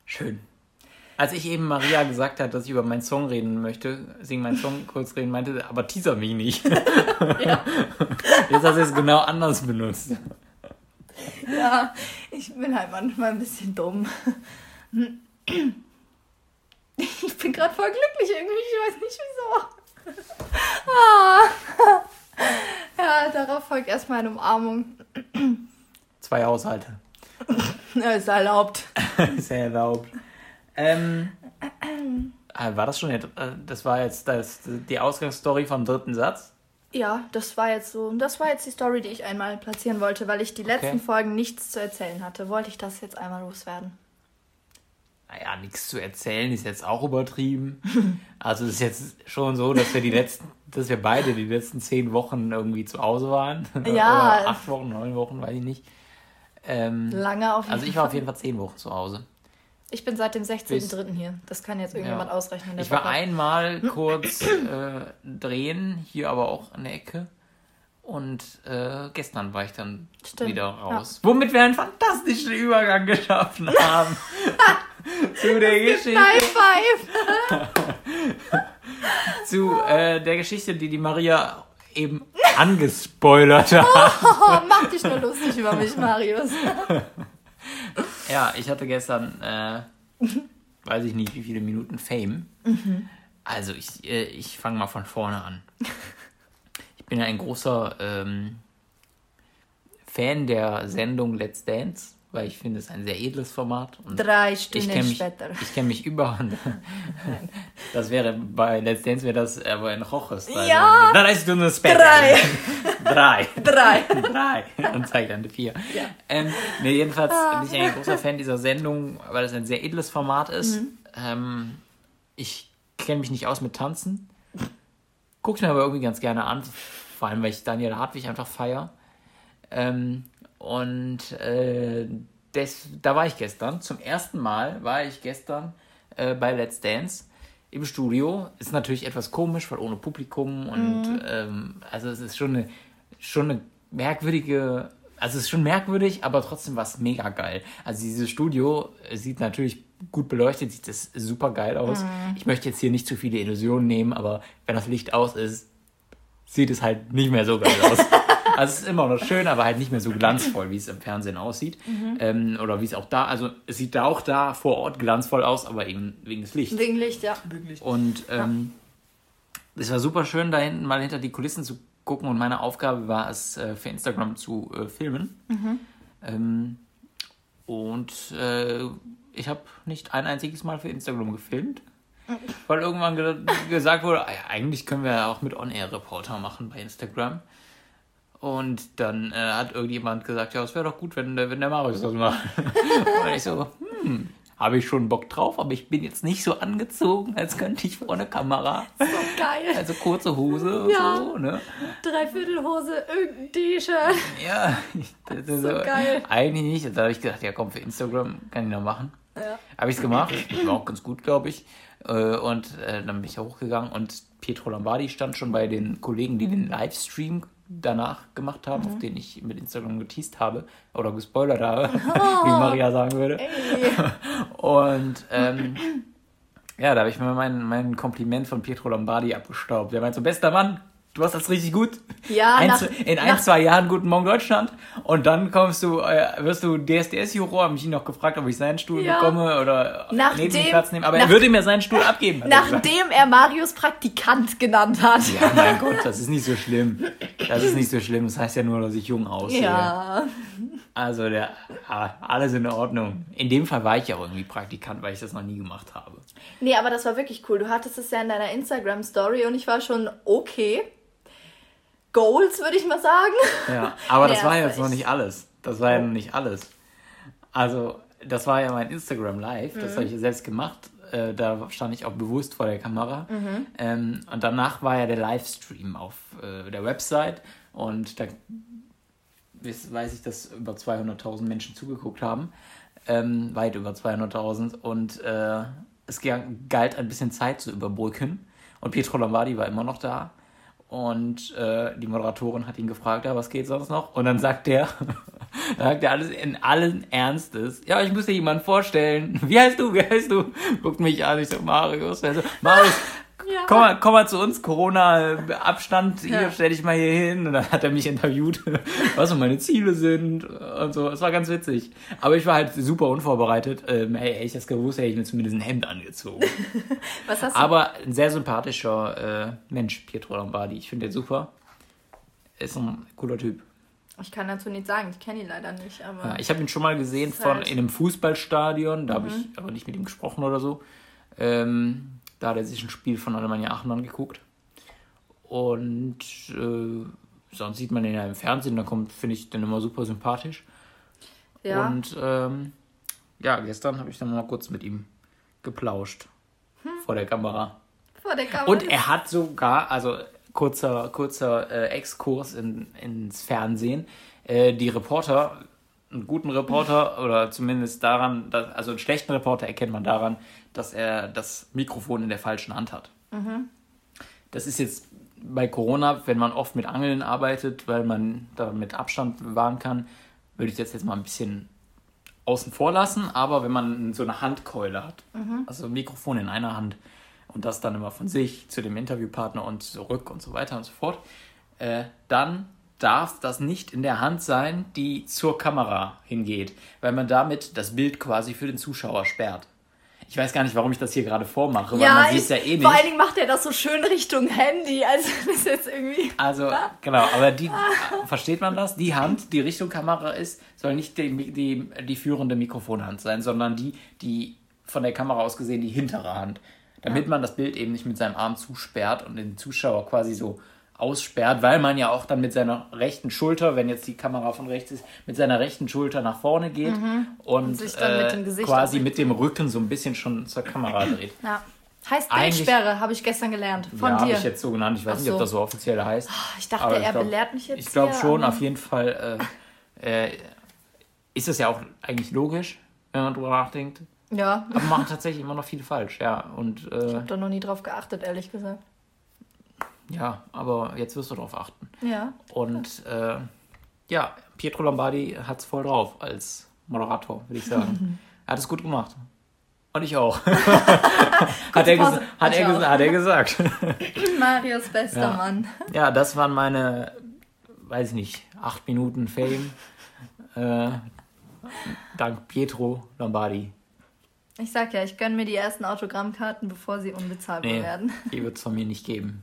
Schön. Als ich eben Maria gesagt hat, dass ich über meinen Song reden möchte, singen meinen Song kurz reden, meinte, aber teaser mich nicht. ja. Jetzt hast du es genau anders benutzt. Ja, ich bin halt manchmal ein bisschen dumm. Ich bin gerade voll glücklich irgendwie, ich weiß nicht wieso. Ah. Ja, darauf folgt erstmal eine Umarmung. Zwei Haushalte. ist erlaubt. ist erlaubt. Ähm, äh, war das schon, äh, das war jetzt das, die Ausgangsstory vom dritten Satz? Ja, das war jetzt so, das war jetzt die Story, die ich einmal platzieren wollte, weil ich die letzten Okay. Folgen nichts zu erzählen hatte. Wollte ich das jetzt einmal loswerden. Naja, nichts zu erzählen ist jetzt auch übertrieben. Also es ist jetzt schon so, dass wir die letzten, dass wir beide die letzten zehn Wochen irgendwie zu Hause waren. Ja. Oder acht Wochen, neun Wochen, weiß ich nicht. Ähm, Lange auf jeden also ich war auf jeden Fall zehn Wochen zu Hause. Ich bin seit dem 16.03. hier. Das kann jetzt irgendjemand Ja. ausrechnen. der Ich war hat. einmal kurz äh, drehen, hier aber auch an der Ecke. Und äh, gestern war ich dann Stimmt, wieder raus. Womit wir einen fantastischen Übergang geschaffen haben. zu der Geschichte. High Five! Zu äh, der Geschichte, die die Maria eben angespoilert hat. Oh, mach dich nur lustig über mich, Marius. Ja, ich hatte gestern, äh, weiß ich nicht, wie viele Minuten Fame. Also ich, äh, ich fange mal von vorne an. Ich bin ja ein großer ähm, Fan der Sendung Let's Dance, weil ich finde es ein sehr edles Format. Und Drei ich Stunden kenne mich, später. ich kenn mich überhand. Das wäre bei Let's Dance wäre das aber in Roches. Ja. Drei Stunden später. Drei. Drei. Drei. Drei. Und zeigt dann die vier. Ja. Ähm, nee, jedenfalls bin ich ein großer Fan dieser Sendung, weil es ein sehr edles Format ist. Ähm, ich kenne mich nicht aus mit Tanzen. Guck's mir aber irgendwie ganz gerne an. Vor allem, weil ich Daniel Hartwig einfach feier. Ähm, und äh, des, da war ich gestern. Zum ersten Mal war ich gestern äh, bei Let's Dance im Studio. Ist natürlich etwas komisch, weil ohne Publikum und ähm, also es ist schon eine, schon eine merkwürdige, also es ist schon merkwürdig, aber trotzdem war es mega geil. Also dieses Studio sieht natürlich gut beleuchtet, sieht das super geil aus. Ich möchte jetzt hier nicht zu viele Illusionen nehmen, aber wenn das Licht aus ist, sieht es halt nicht mehr so geil aus. Also es ist immer noch schön, aber halt nicht mehr so glanzvoll, wie es im Fernsehen aussieht. Ähm, oder wie es auch da, also es sieht da auch da vor Ort glanzvoll aus, aber eben wegen des Lichts. Wegen Licht, ja. Und ähm, es war super schön, da hinten mal hinter die Kulissen zu gucken. Und meine Aufgabe war es, äh, für Instagram zu äh, filmen. Ähm, und äh, ich habe nicht ein einziges Mal für Instagram gefilmt. Weil irgendwann ge gesagt wurde, ah ja, eigentlich können wir ja auch mit On-Air-Reporter machen bei Instagram. Und dann äh, hat irgendjemand gesagt, ja, es wäre doch gut, wenn, der- wenn der Marius das macht. Und ich so, hm, habe ich schon Bock drauf, aber ich bin jetzt nicht so angezogen, als könnte ich vor eine Kamera. So geil. Also kurze Hose und Ja. so, ne? Dreiviertelhose, irgendein T-Shirt. Ja, das ist So geil. Eigentlich nicht. Und Da habe ich gedacht, ja komm, für Instagram kann ich noch machen. Ja. Habe ich es gemacht. War auch ganz gut, glaube ich. Äh, Und äh, dann bin ich hochgegangen und Pietro Lombardi stand schon bei den Kollegen, die den Livestream danach gemacht haben, Mhm. auf den ich mit Instagram geteased habe oder gespoilert habe, wie Maria sagen würde. Ey. Und ähm, ja, da habe ich mir mein, mein Kompliment von Pietro Lombardi abgestaubt. Der meint so, bester Mann, du hast das richtig gut. Ja, ein, nach- in ein, nach- zwei Jahren Guten Morgen Deutschland. Und dann kommst du, äh, wirst du DSDS-Juror, habe ich ihn noch gefragt, ob ich seinen Stuhl Ja. bekomme oder Nachdem- neben ihm Platz nehmen. Aber nach- er würde mir seinen Stuhl abgeben. er. Nachdem er Marius Praktikant genannt hat. Ja, mein Gott, das ist nicht so schlimm. Das ist nicht so schlimm. Das heißt ja nur, dass ich jung aussehe. Ja. Also der, ah, alles in Ordnung. In dem Fall war ich ja auch irgendwie Praktikant, weil ich das noch nie gemacht habe. Nee, aber das war wirklich cool. Du hattest es ja in deiner Instagram-Story und ich war schon okay. Goals, würde ich mal sagen. Ja, aber das Nee, war das war jetzt noch echt- nicht alles. Das war ja noch nicht alles. Also, das war ja mein Instagram Live, das habe ich selbst gemacht. Äh, da stand ich auch bewusst vor der Kamera. Ähm, und danach war ja der Livestream auf äh, der Website und da weiß ich, dass über 200.000 Menschen zugeguckt haben. Ähm, weit über 200.000. Und äh, es ga- galt ein bisschen Zeit zu überbrücken. Und Pietro Lombardi war immer noch da. Und äh, die Moderatorin hat ihn gefragt, ja, was geht sonst noch? Und dann sagt er, dann sagt er alles in allen Ernstes, ja, ich muss dir jemanden vorstellen. Wie heißt du? Wie heißt du? Guckt mich an, ich so, Marius. Er so, Marius, Ja. komm, mal, komm mal zu uns, Corona-Abstand, hier, Ja. stell dich mal hier hin. Und dann hat er mich interviewt, was so meine Ziele sind und so. Es war ganz witzig. Aber ich war halt super unvorbereitet. Ähm, hey, hätte ich das gewusst, hätte ich mir zumindest ein Hemd angezogen. Was hast du? Aber ein sehr sympathischer äh, Mensch, Pietro Lombardi. Ich finde den super. Ist ein cooler Typ. Ich kann dazu nichts sagen. Ich kenne ihn leider nicht. Aber Ja, ich habe ihn schon mal gesehen von halt- in einem Fußballstadion. Da habe ich aber nicht mit ihm gesprochen oder so. Ähm, Da hat er sich ein Spiel von Alemannia Aachen angeguckt. Und äh, sonst sieht man ihn ja im Fernsehen, da kommt, finde ich den immer super sympathisch. Ja. Und ähm, ja, gestern habe ich dann mal kurz mit ihm geplauscht. Vor der Kamera. Vor der Kamera. Und er hat sogar, also kurzer, kurzer äh, Exkurs in, ins Fernsehen, äh, die Reporter, einen guten Reporter oder zumindest daran, dass, also einen schlechten Reporter erkennt man daran, dass er das Mikrofon in der falschen Hand hat. Das ist jetzt bei Corona, wenn man oft mit Angeln arbeitet, weil man da mit Abstand bewahren kann, würde ich das jetzt mal ein bisschen außen vor lassen, aber wenn man so eine Handkeule hat, also ein Mikrofon in einer Hand und das dann immer von sich zu dem Interviewpartner und zurück und so weiter und so fort, äh, dann darf das nicht in der Hand sein, die zur Kamera hingeht, weil man damit das Bild quasi für den Zuschauer sperrt. Ich weiß gar nicht, warum ich das hier gerade vormache, weil man sieht es ja eh nicht. vor allen Dingen macht er das so schön Richtung Handy. Also das ist jetzt irgendwie. Also, genau, aber die, versteht man das? Die Hand, die Richtung Kamera ist, soll nicht die, die, die führende Mikrofonhand sein, sondern die, die von der Kamera aus gesehen die hintere Hand. Damit man das Bild eben nicht mit seinem Arm zusperrt und den Zuschauer quasi so aussperrt, weil man ja auch dann mit seiner rechten Schulter, wenn jetzt die Kamera von rechts ist, mit seiner rechten Schulter nach vorne geht und, Mhm. sich dann äh, mit dem Gesicht quasi mit dem Rücken so ein bisschen schon zur Kamera dreht. Ja. Heißt Bildsperre, habe ich gestern gelernt. Von ja, habe ich jetzt so genannt. Ich weiß Ach nicht, ob so. das so offiziell heißt. ich dachte, Aber er glaub- belehrt mich jetzt. Ich glaube schon, auf jeden Fall äh, äh, ist das ja auch eigentlich logisch, wenn man drüber nachdenkt. Ja, Aber machen tatsächlich immer noch viele falsch, ja. Und ich äh, habe da noch nie drauf geachtet, ehrlich gesagt. Ja, aber jetzt wirst du darauf achten. Ja. Und äh, ja, Pietro Lombardi hat es voll drauf als Moderator, würde ich sagen. er hat es gut gemacht. Und ich auch. hat, er hat, er auch. hat er gesagt. Marios bester Ja. Mann. Ja, das waren meine, weiß ich nicht, acht Minuten Fame. Äh, dank Pietro Lombardi. Ich sag ja, ich gönne mir die ersten Autogrammkarten, bevor sie unbezahlbar Nee, werden. die wird es von mir nicht geben.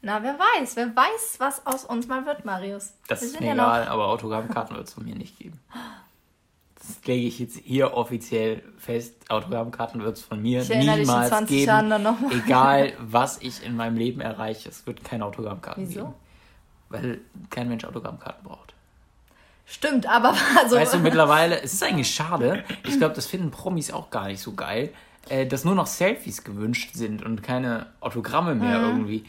Na, wer weiß, wer weiß, was aus uns mal wird, Marius. Das Wir ist mir ja noch- egal, aber Autogrammkarten wird es von mir nicht geben. Das lege ich jetzt hier offiziell fest. Autogrammkarten wird es von mir Ich erinnere dich in niemals 20 geben. Jahren dann noch mal. Egal, was ich in meinem Leben erreiche, es wird keine Autogrammkarten Wieso? geben. Weil kein Mensch Autogrammkarten braucht. Stimmt, aber also, Weißt du, mittlerweile, es ist eigentlich schade, ich glaube, das finden Promis auch gar nicht so geil, äh, dass nur noch Selfies gewünscht sind und keine Autogramme mehr Mhm. irgendwie.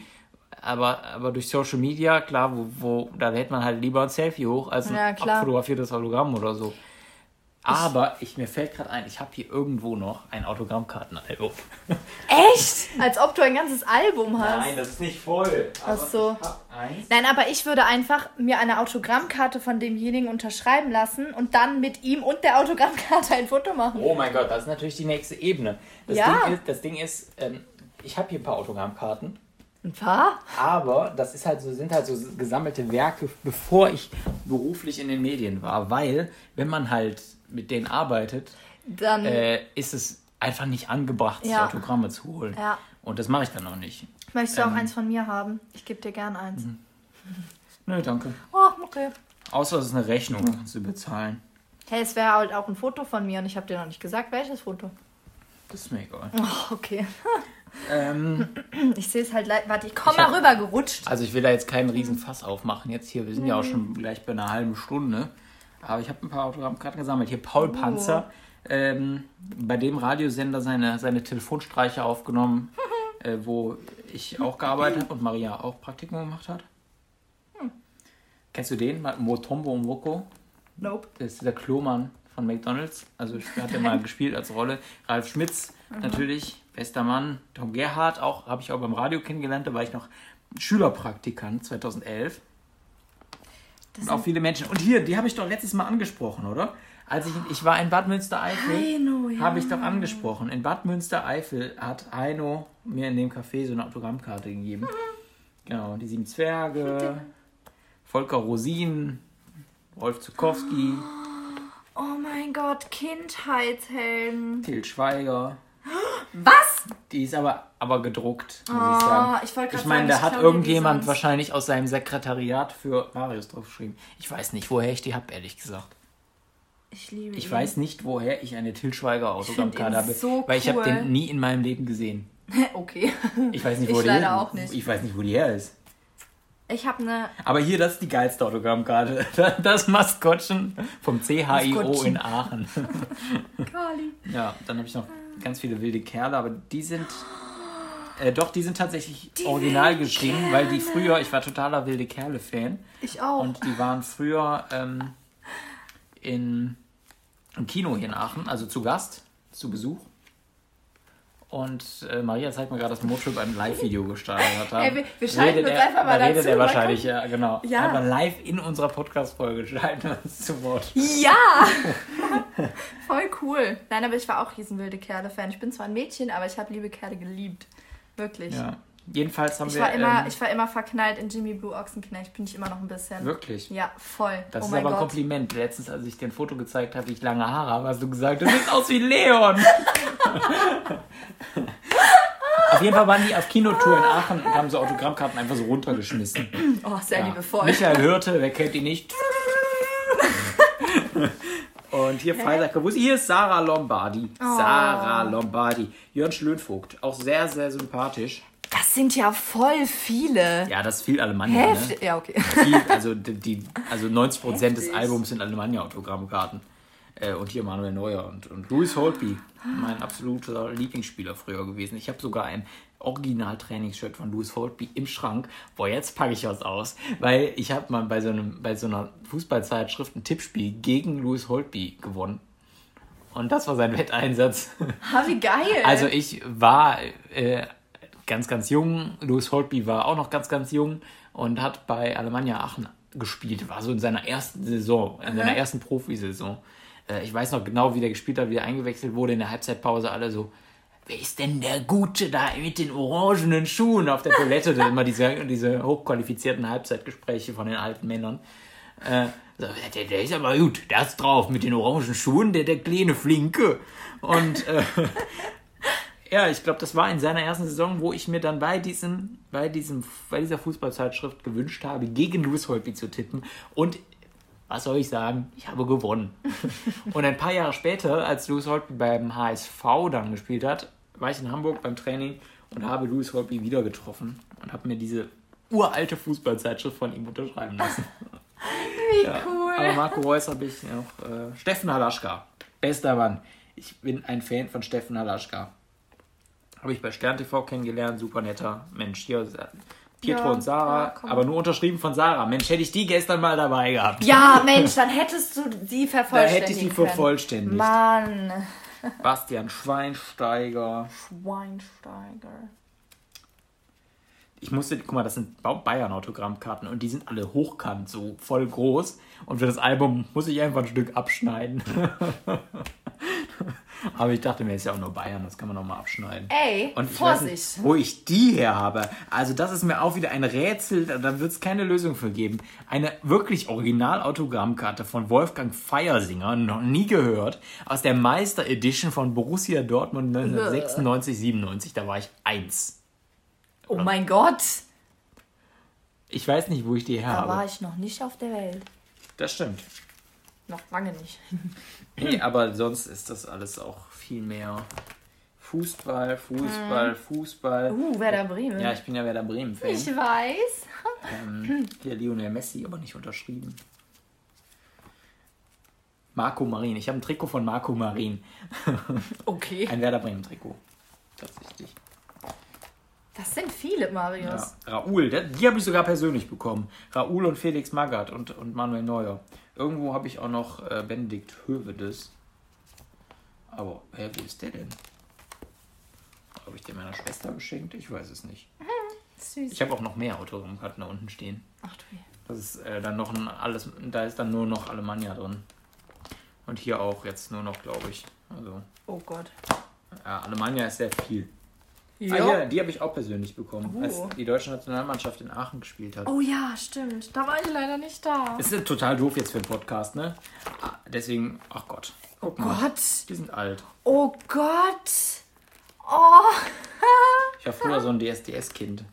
Aber, aber durch Social Media, klar, wo, wo, da lädt man halt lieber ein Selfie hoch als ein Ja, abfotografiertes Autogramm oder so. Aber ich, mir fällt gerade ein, ich habe hier irgendwo noch ein Autogrammkartenalbum. echt? Als ob du ein ganzes Album hast. das ist nicht voll. Ach so. Nein, aber ich würde einfach mir eine Autogrammkarte von demjenigen unterschreiben lassen und dann mit ihm und der Autogrammkarte ein Foto machen. Oh mein Gott, das ist natürlich die nächste Ebene. Das Ja. Ding ist, das Ding ist ähm, ich habe hier ein paar Autogrammkarten. Ein paar? Aber das ist halt so, sind halt so gesammelte Werke, bevor ich beruflich in den Medien war. Weil, wenn man halt mit denen arbeitet, Dann. äh, ist es einfach nicht angebracht, sich Ja. Autogramme zu holen. Ja. Und das mache ich dann auch nicht. Möchtest du auch ähm, eins von mir haben? Ich gebe dir gern eins. Nö, danke. Oh, okay. Außer es ist eine Rechnung zu bezahlen. Hey, es wäre halt auch ein Foto von mir und ich habe dir noch nicht gesagt, welches Foto. Das ist mir egal. Oh, okay. ähm, Ich sehe es halt leid. Warte, ich komme mal rüber gerutscht. also ich will da jetzt keinen riesen Fass aufmachen jetzt hier. Wir sind ja auch schon gleich bei einer halben Stunde. Aber ich habe ein paar Autogrammkarten gesammelt. Hier Paul Panzer, ähm, bei dem Radiosender seine, seine Telefonstreiche aufgenommen, äh, wo ich auch gearbeitet habe und Maria auch Praktikum gemacht hat. Kennst du den? Motombo Moko? Nope. Das ist der Klomann von McDonalds. Also hat er mal gespielt als Rolle. Ralf Schmitz natürlich, bester Mann. Tom Gerhardt auch, habe ich auch beim Radio kennengelernt. Da war ich noch Schülerpraktikant 2011. Das Und auch viele Menschen. Und hier, die habe ich doch letztes Mal angesprochen, oder? Als ich, ich war in Bad Münstereifel, Heino, ja. habe ich doch angesprochen. In Bad Münstereifel hat Heino mir in dem Café so eine Autogrammkarte gegeben. Genau, die sieben Zwerge, Volker Rosin, Rolf Zukowski, Oh mein Gott, Kindheitshelden. Til Schweiger. Was? Die ist aber, aber gedruckt, muss ich Ah, sagen. ich Ich meine, sagen, da ich hat die irgendjemand wahrscheinlich aus seinem Sekretariat für Marius draufgeschrieben. Ich weiß nicht, woher ich die habe, ehrlich gesagt. Ich liebe Ich ihn. weiß nicht, woher ich eine Til Schweiger Autogrammkarte habe, so weil ich habe cool. den nie in meinem Leben gesehen. okay. Ich weiß nicht, Ich wo die leider her- auch nicht. Ich weiß nicht, wo die her ist. Ich habe eine. Aber hier, das ist die geilste Autogrammkarte. Das Maskottchen vom CHIO in Aachen. Kali. Ja, dann habe ich noch ganz viele wilde Kerle, aber die sind. Äh, doch, die sind tatsächlich original geschrieben, weil die früher, ich war totaler wilde Kerle-Fan. Ich auch. Und die waren früher ähm, in, im Kino hier in Aachen, also zu Gast, zu Besuch. Und äh, Maria zeigt mir gerade, dass Motrip ein Live-Video gestartet hat. Ey, wir- wir schalten Redet uns er- einfach mal da redet dazu, er mal wahrscheinlich, ja, genau. Ja. Einfach live in unserer Podcast-Folge schalten wir uns zu Wort. Ja! Voll cool. Nein, aber ich war auch riesen wilde Kerle-Fan. Ich bin zwar ein Mädchen, aber ich habe liebe Kerle geliebt. Wirklich. Ja. Jedenfalls haben Ich wir. war, immer, ähm, ich war immer verknallt in Jimmy Blue Ochsenknecht. Bin ich immer noch ein bisschen. wirklich. Ja, voll. Das oh ist aber ein. Kompliment. Letztens, als ich dir ein Foto gezeigt habe, wie ich lange Haare habe, hast du gesagt, du siehst aus wie Leon. auf jeden Fall waren die auf Kinotour in Aachen und haben so Autogrammkarten einfach so runtergeschmissen. Oh, sehr Ja. liebevoll. Michael Hürte, wer kennt ihn nicht? Und hier Freitag, wo ist hier ist Sarah Lombardi. Oh. Sarah Lombardi. Jörn Schlönvogt, auch sehr, sehr sympathisch. Das sind ja voll viele. Ja, das ist viel Alemannia, ne? Heftig. Ja, okay. viel, also, die, also 90% des Heftig. Albums sind Alemannia-Autogrammkarten. Äh, und hier Manuel Neuer und, und Louis Holtby, mein absoluter Lieblingsspieler früher gewesen. Ich habe sogar ein Original-Trainingsshirt von Louis Holtby im Schrank. Boah, jetzt packe ich was aus, weil ich habe mal bei so, einem, bei so einer Fußballzeitschrift ein Tippspiel gegen Louis Holtby gewonnen. Und das war sein Wetteinsatz. Ha, wie geil. Also ich war äh, ganz, ganz jung. Louis Holtby war auch noch ganz, ganz jung und hat bei Alemannia Aachen gespielt. War so in seiner ersten Saison, in seiner ersten Profisaison. Äh, ich weiß noch genau, wie der gespielt hat, wie er eingewechselt wurde in der Halbzeitpause. Alle so, wer ist denn der Gute da mit den orangenen Schuhen auf der Toilette? Da immer diese, diese hochqualifizierten Halbzeitgespräche von den alten Männern. Äh, so, der, der ist aber gut, der ist drauf mit den orangen Schuhen, der, der kleine Flinke. Und äh, ja, ich glaube, das war in seiner ersten Saison, wo ich mir dann bei diesem, bei diesem, bei dieser Fußballzeitschrift gewünscht habe, gegen Louis Holtby zu tippen. Und was soll ich sagen? Ich habe gewonnen. Und ein paar Jahre später, als Louis Holtby beim HSV dann gespielt hat, war ich in Hamburg beim Training und habe Louis Holtby wieder getroffen und habe mir diese uralte Fußballzeitschrift von ihm unterschreiben lassen. wie Ja. cool. Aber Marco Reus habe ich noch. Äh, Steffen Halaschka. Bester Mann. Ich bin ein Fan von Steffen Halaschka. Habe ich bei Stern TV kennengelernt. Super netter Mensch. Hier Pietro Ja, und Sarah. ja, aber nur unterschrieben von Sarah. Mensch, hätte ich die gestern mal dabei gehabt. Ja, Mensch, dann hättest du sie Da vervollständigen hätte ich die vervollständigt. Mann. Bastian Schweinsteiger. Schweinsteiger. Ich musste, guck mal, das sind Bayern-Autogrammkarten und die sind alle hochkant, so voll groß. Und für das Album muss ich einfach ein Stück abschneiden. Aber ich dachte mir, ist ja auch nur Bayern, das kann man noch mal abschneiden. Ey, Und Vorsicht. nicht, wo ich die her habe. Also das ist mir auch wieder ein Rätsel, da- da wird es keine Lösung für geben. Eine wirklich Original-Autogrammkarte von Wolfgang Feiersinger, noch nie gehört, aus der Meister Edition von Borussia Dortmund 1996, 97. Da war ich eins. Oh mein Gott. Ich weiß nicht, wo ich die her Da war habe. ich noch nicht auf der Welt. Das stimmt. Noch lange nicht. Nee, aber sonst ist das alles auch viel mehr Fußball, Fußball, Fußball. Uh, Werder Bremen. Ja, ich bin ja Werder Bremen-Fan. ich weiß. Ähm, hier Lionel Messi, aber nicht unterschrieben. Marco Marin. Ich habe ein Trikot von Marco Marin. Okay. Ein Werder Bremen-Trikot. Tatsächlich. Das sind viele, Ja. Marius. Raoul, der- die habe ich sogar persönlich bekommen. Raoul und Felix Magath und, und Manuel Neuer. Irgendwo habe ich auch noch äh, Benedikt Hövedes. Aber, hä, wo ist der denn? Habe ich den meiner Schwester geschenkt? Ich weiß es nicht. Süß. Ich habe auch noch mehr Autogrammkarten da unten stehen. Ach du je. Das ist äh, dann noch ein alles, da ist dann nur noch Alemannia drin. Und hier auch jetzt nur noch, glaube ich. Also, Oh Gott. ja, Alemannia ist sehr viel. Ja. Ah, hier, die habe ich auch persönlich bekommen, Oh. als die deutsche Nationalmannschaft in Aachen gespielt hat. Oh ja, stimmt. Da war ich leider nicht da. Es ist total doof jetzt für einen Podcast, ne? Ah, Deswegen, ach Gott. Guck mal. Gott. Die sind alt. Oh Gott. Oh. Ich war früher so ein DSDS-Kind.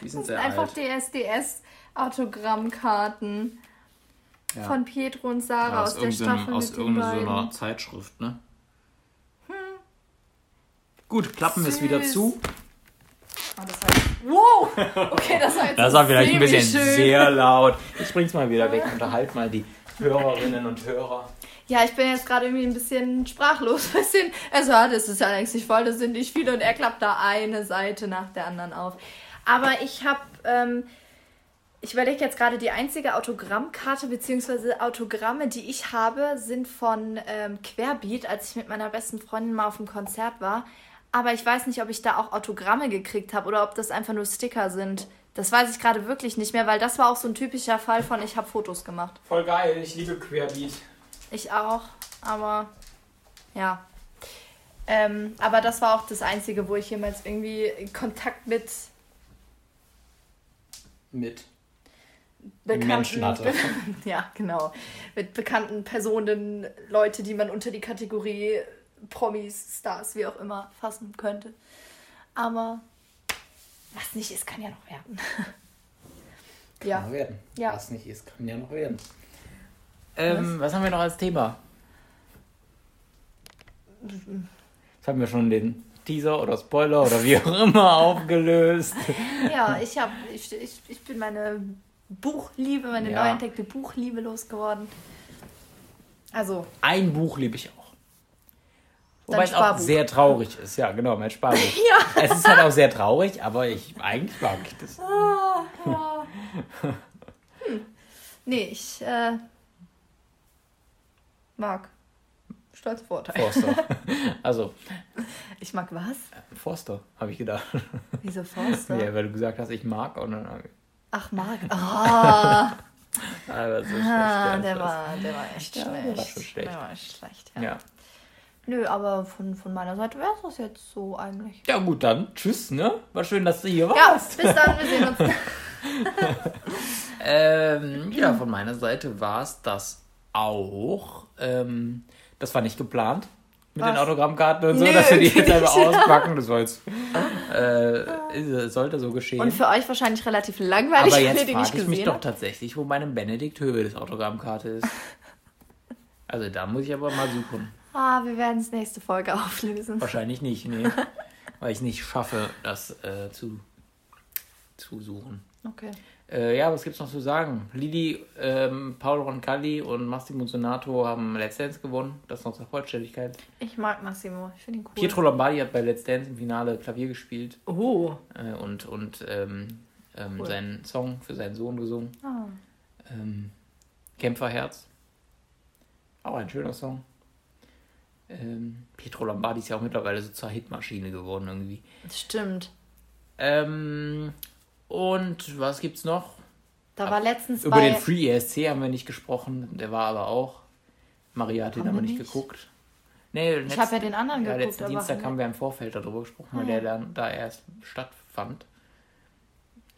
Die sind Das sind sehr einfach alt. DSDS-Autogrammkarten Ja. von Pietro und Sarah Ja, aus, der irgendeinem- Staffel aus irgendeiner. Zeitschrift, ne? Gut, klappen wir es wieder zu. Oh, das war, wow! Okay, das war jetzt Das war vielleicht ein bisschen semi-schön. sehr laut. Ich bring's mal wieder weg. Unterhalt mal die Hörerinnen und Hörer. Ja, ich bin jetzt gerade irgendwie ein bisschen sprachlos. Bisschen, also ja, das ist ja eigentlich nicht voll, das sind nicht viele und er klappt da eine Seite nach der anderen auf. Aber ich habe, ähm, ich überlege jetzt gerade, die einzige Autogrammkarte bzw. Autogramme, die ich habe, sind von ähm, Querbeat, als ich mit meiner besten Freundin mal auf dem Konzert war. Aber ich weiß nicht, ob ich da auch Autogramme gekriegt habe oder ob das einfach nur Sticker sind. Das weiß ich gerade wirklich nicht mehr, weil das war auch so ein typischer Fall von, ich habe Fotos gemacht. Voll geil, ich liebe Querbeat. Ich auch, aber ja. Ähm, aber das war auch das Einzige, wo ich jemals irgendwie Kontakt mit Mit bekannten hatte. ja, genau. Mit bekannten Personen, Leute, die man unter die Kategorie Promis, Stars, wie auch immer fassen könnte. Aber was nicht ist, kann ja noch werden. Kann ja. noch werden. Ja. Was nicht ist, kann ja noch werden. Ähm, was haben wir noch als Thema? Jetzt haben wir schon den Teaser oder Spoiler oder wie auch immer aufgelöst. Ja, ich habe, ich, ich, ich bin meine Buchliebe, meine Ja. neu entdeckte Buchliebe losgeworden. Also, Ein Buch liebe ich auch. Wobei es auch sehr traurig ist. Ja, genau, mein Sparbuch. Ja. Es ist halt auch sehr traurig, aber ich eigentlich mag ich das. Ah, ja. hm. Nee, ich äh, mag Stolz Vorteil. Forster. Also, Ich mag was? Forster, habe ich gedacht. Wieso Forster? Ja, weil du gesagt hast, ich mag. Und dann, Ach, mag. Ah, aber so schlecht, ah, ja, der, das- war, der war echt Ja, schlecht. der war schon schlecht. Der war echt schlecht, ja. Ja. Nö, aber von, von meiner Seite wäre es das jetzt so eigentlich. ja, gut, dann tschüss, ne? War schön, dass du hier Ja, warst. bis dann, wir sehen uns. Ähm, ja, von meiner Seite war es das auch. Ähm, das war nicht geplant mit den Was? Autogrammkarten und so, Nö, dass wir die jetzt einfach auspacken. Das war jetzt, äh, ist- sollte so geschehen. Und für euch wahrscheinlich relativ langweilig, Aber wenn jetzt ihr die nicht frage ich mich doch tatsächlich, wo meine Benedikt Höwedes Autogrammkarte ist. Also da muss ich aber mal suchen. Ah, wir werden es nächste Folge auflösen. Wahrscheinlich nicht, nee. Weil ich nicht schaffe, das äh, zu, zu suchen. Okay. Äh, ja, was gibt's noch zu sagen? Lili, ähm, Paul Roncalli und Massimo Sonato haben Let's Dance gewonnen. Das noch zur Vollständigkeit. Ich mag Massimo, ich finde ihn cool. Pietro Lombardi hat bei Let's Dance im Finale Klavier gespielt Oh. äh, und, und ähm, ähm, Cool. seinen Song für seinen Sohn gesungen. Ah. Ähm, Kämpferherz. Auch ein schöner Song. Ähm, Pietro Lombardi ist ja auch mittlerweile so zur Hitmaschine geworden irgendwie. Das stimmt. Ähm, und was gibt's noch? Da war letztens Über den Free ESC haben wir nicht gesprochen. Der war aber auch. Maria hat den Haben aber wir nicht, geguckt. Nee, Ich habe ja den anderen ja, geguckt. letzten aber- Dienstag haben wir im Vorfeld darüber gesprochen, weil Ah, der dann da erst stattfand.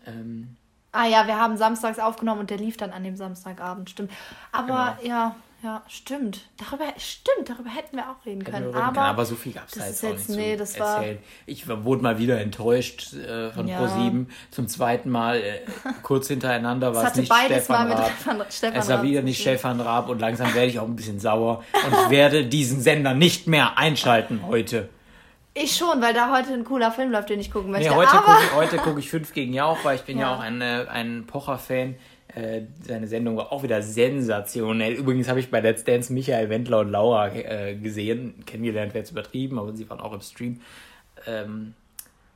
Ähm, Ah ja, wir haben samstags aufgenommen und der lief dann an dem Samstagabend, stimmt. Aber Genau. ja, ja, stimmt. Darüber, stimmt, darüber hätten wir auch reden können. reden aber, können, aber so viel gab es da ist jetzt auch jetzt- nicht nee, zu das war- erzählen. Ich wurde mal wieder enttäuscht äh, von Ja. Pro7. Zum zweiten Mal äh, kurz hintereinander es war es hatte nicht beides Stefan mal mit Raab. Stefan, Stefan Es war Raab wieder nicht. Stefan Raab und langsam werde ich auch ein bisschen sauer und ich werde diesen Sender nicht mehr einschalten heute. Ich schon, weil da heute ein cooler Film läuft, den ich gucken möchte. Nee, heute gucke ich, guck ich 5 gegen Jauch, weil ich bin ja, Ja. auch ein, ein Pocher-Fan. Äh, seine Sendung war auch wieder sensationell. Übrigens habe ich bei Let's Dance Michael Wendler und Laura äh, gesehen. Kennengelernt wäre jetzt übertrieben, aber sie waren auch im Stream. Ähm,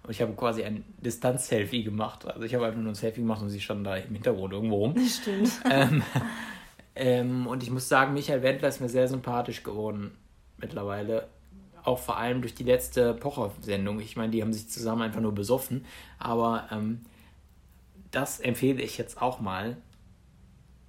und ich habe quasi ein Distanz-Selfie gemacht. Also ich habe einfach nur ein Selfie gemacht und sie standen da im Hintergrund irgendwo rum. Stimmt. ähm, ähm, und ich muss sagen, Michael Wendler ist mir sehr sympathisch geworden mittlerweile. Auch vor allem durch die letzte Pocher-Sendung. Ich meine, die haben sich zusammen einfach nur besoffen. Aber ähm, das empfehle ich jetzt auch mal.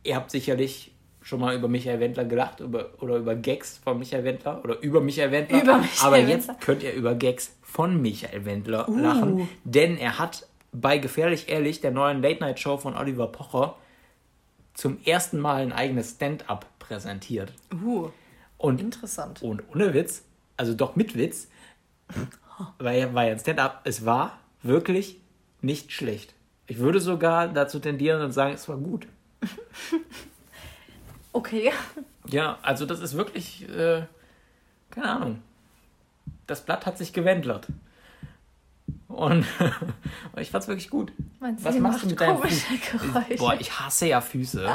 Ihr habt sicherlich schon mal über Michael Wendler gelacht über, oder über Gags von Michael Wendler oder über Michael Wendler. Über Michael Aber Wendler. jetzt könnt ihr über Gags von Michael Wendler Uh. lachen, denn er hat bei Gefährlich Ehrlich, der neuen Late-Night-Show von Oliver Pocher, zum ersten Mal ein eigenes Stand-up präsentiert. Uh, Und, interessant. und ohne Witz, also doch mit Witz, weil er war ja ein Stand-up, es war wirklich nicht schlecht. Ich würde sogar dazu tendieren und sagen, es war gut. Okay. Ja, also das ist wirklich, äh, keine Ahnung. das Blatt hat sich gewendelt. Und, und ich fand's wirklich gut. Mein Was machst du macht mit deinen Füßen? Boah, ich hasse ja Füße.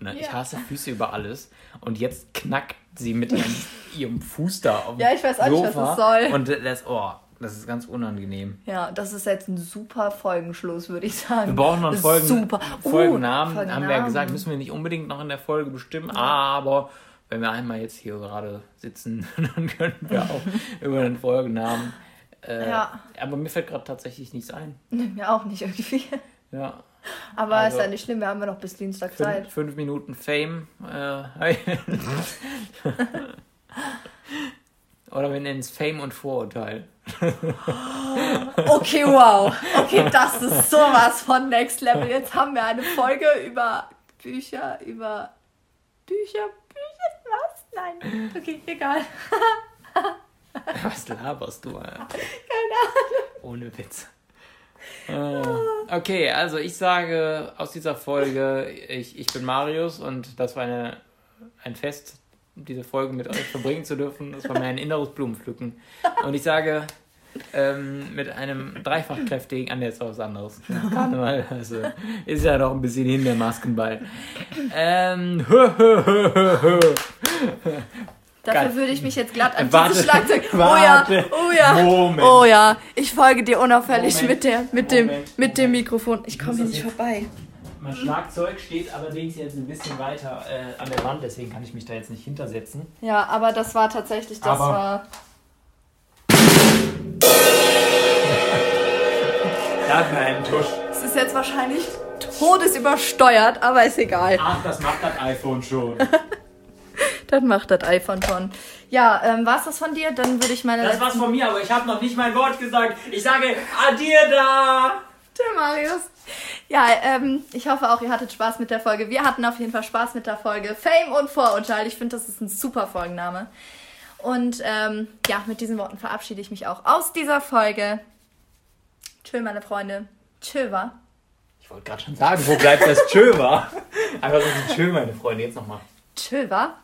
Ne? Ich ja. hasse Füße über alles. Und jetzt knackt sie mit ihrem, ihrem Fuß da auf dem Ja, ich weiß auch nicht, was Sofa. das soll. Und das, oh, das ist ganz unangenehm. Ja, das ist jetzt ein super Folgenschluss, würde ich sagen. Wir brauchen noch einen Folgen, super. Uh, Folgennamen. Haben wir ja gesagt, müssen wir nicht unbedingt noch in der Folge bestimmen. Aber wenn wir einmal jetzt hier gerade sitzen, dann können wir auch über den Folgennamen. Äh, Ja. Aber mir fällt gerade tatsächlich nichts ein. Mir auch nicht irgendwie. Ja. Aber Also- ist ja nicht schlimm, wir haben ja noch bis Dienstag Fünf, Zeit. fünf Minuten Fame. Äh, Oder wir nennen es Fame und Vorurteil. Okay, wow. Okay, das ist sowas von Next Level. Jetzt haben wir eine Folge über Bücher, über Bücher, Bücher, was? Nein. Okay, egal. Was laberst du? Alter? Keine Ahnung. Ohne Witz. Äh, Okay, also ich sage aus dieser Folge, ich, ich bin Marius und das war eine, ein Fest, diese Folge mit euch verbringen zu dürfen. Das war mir ein inneres Blumenpflücken. Und ich sage ähm, mit einem dreifach kräftigen, an jetzt was anderes. Karneval, also ist ja noch ein bisschen hin der Maskenball. Ähm, hö, hö, hö, hö, hö. Dafür würde ich mich jetzt glatt an Warte, dieses Schlagzeug. Oh ja, oh ja. Moment. Oh ja. Ich folge dir unauffällig Moment, mit der, mit dem, Moment, mit dem. Mikrofon. Ich komme hier nicht vorbei. Mein Schlagzeug steht allerdings jetzt ein bisschen weiter äh, an der Wand, deswegen kann ich mich da jetzt nicht hintersetzen. Ja, aber das war tatsächlich, das Aber- war. Da hat man einen Tusch. Es ist jetzt wahrscheinlich todesübersteuert, aber ist egal. Ach, das macht das iPhone schon. Das macht das iPhone schon. Ja, ähm, war's das von dir? Dann würde ich meine Das war's von mir, aber ich habe noch nicht mein Wort gesagt. Ich sage Adieu da! Der Marius. Ja, ähm, ich hoffe auch, ihr hattet Spaß mit der Folge. Wir hatten auf jeden Fall Spaß mit der Folge Fame und Vorurteil. Ich finde, das ist ein super Folgenname. Und ähm, ja, mit diesen Worten verabschiede ich mich auch aus dieser Folge. Tschö, meine Freunde. Tschö, wa? Ich wollte gerade schon sagen, wo bleibt das Tschö war? Einfach so ein Tschö, meine Freunde, jetzt nochmal. Tschö, wa?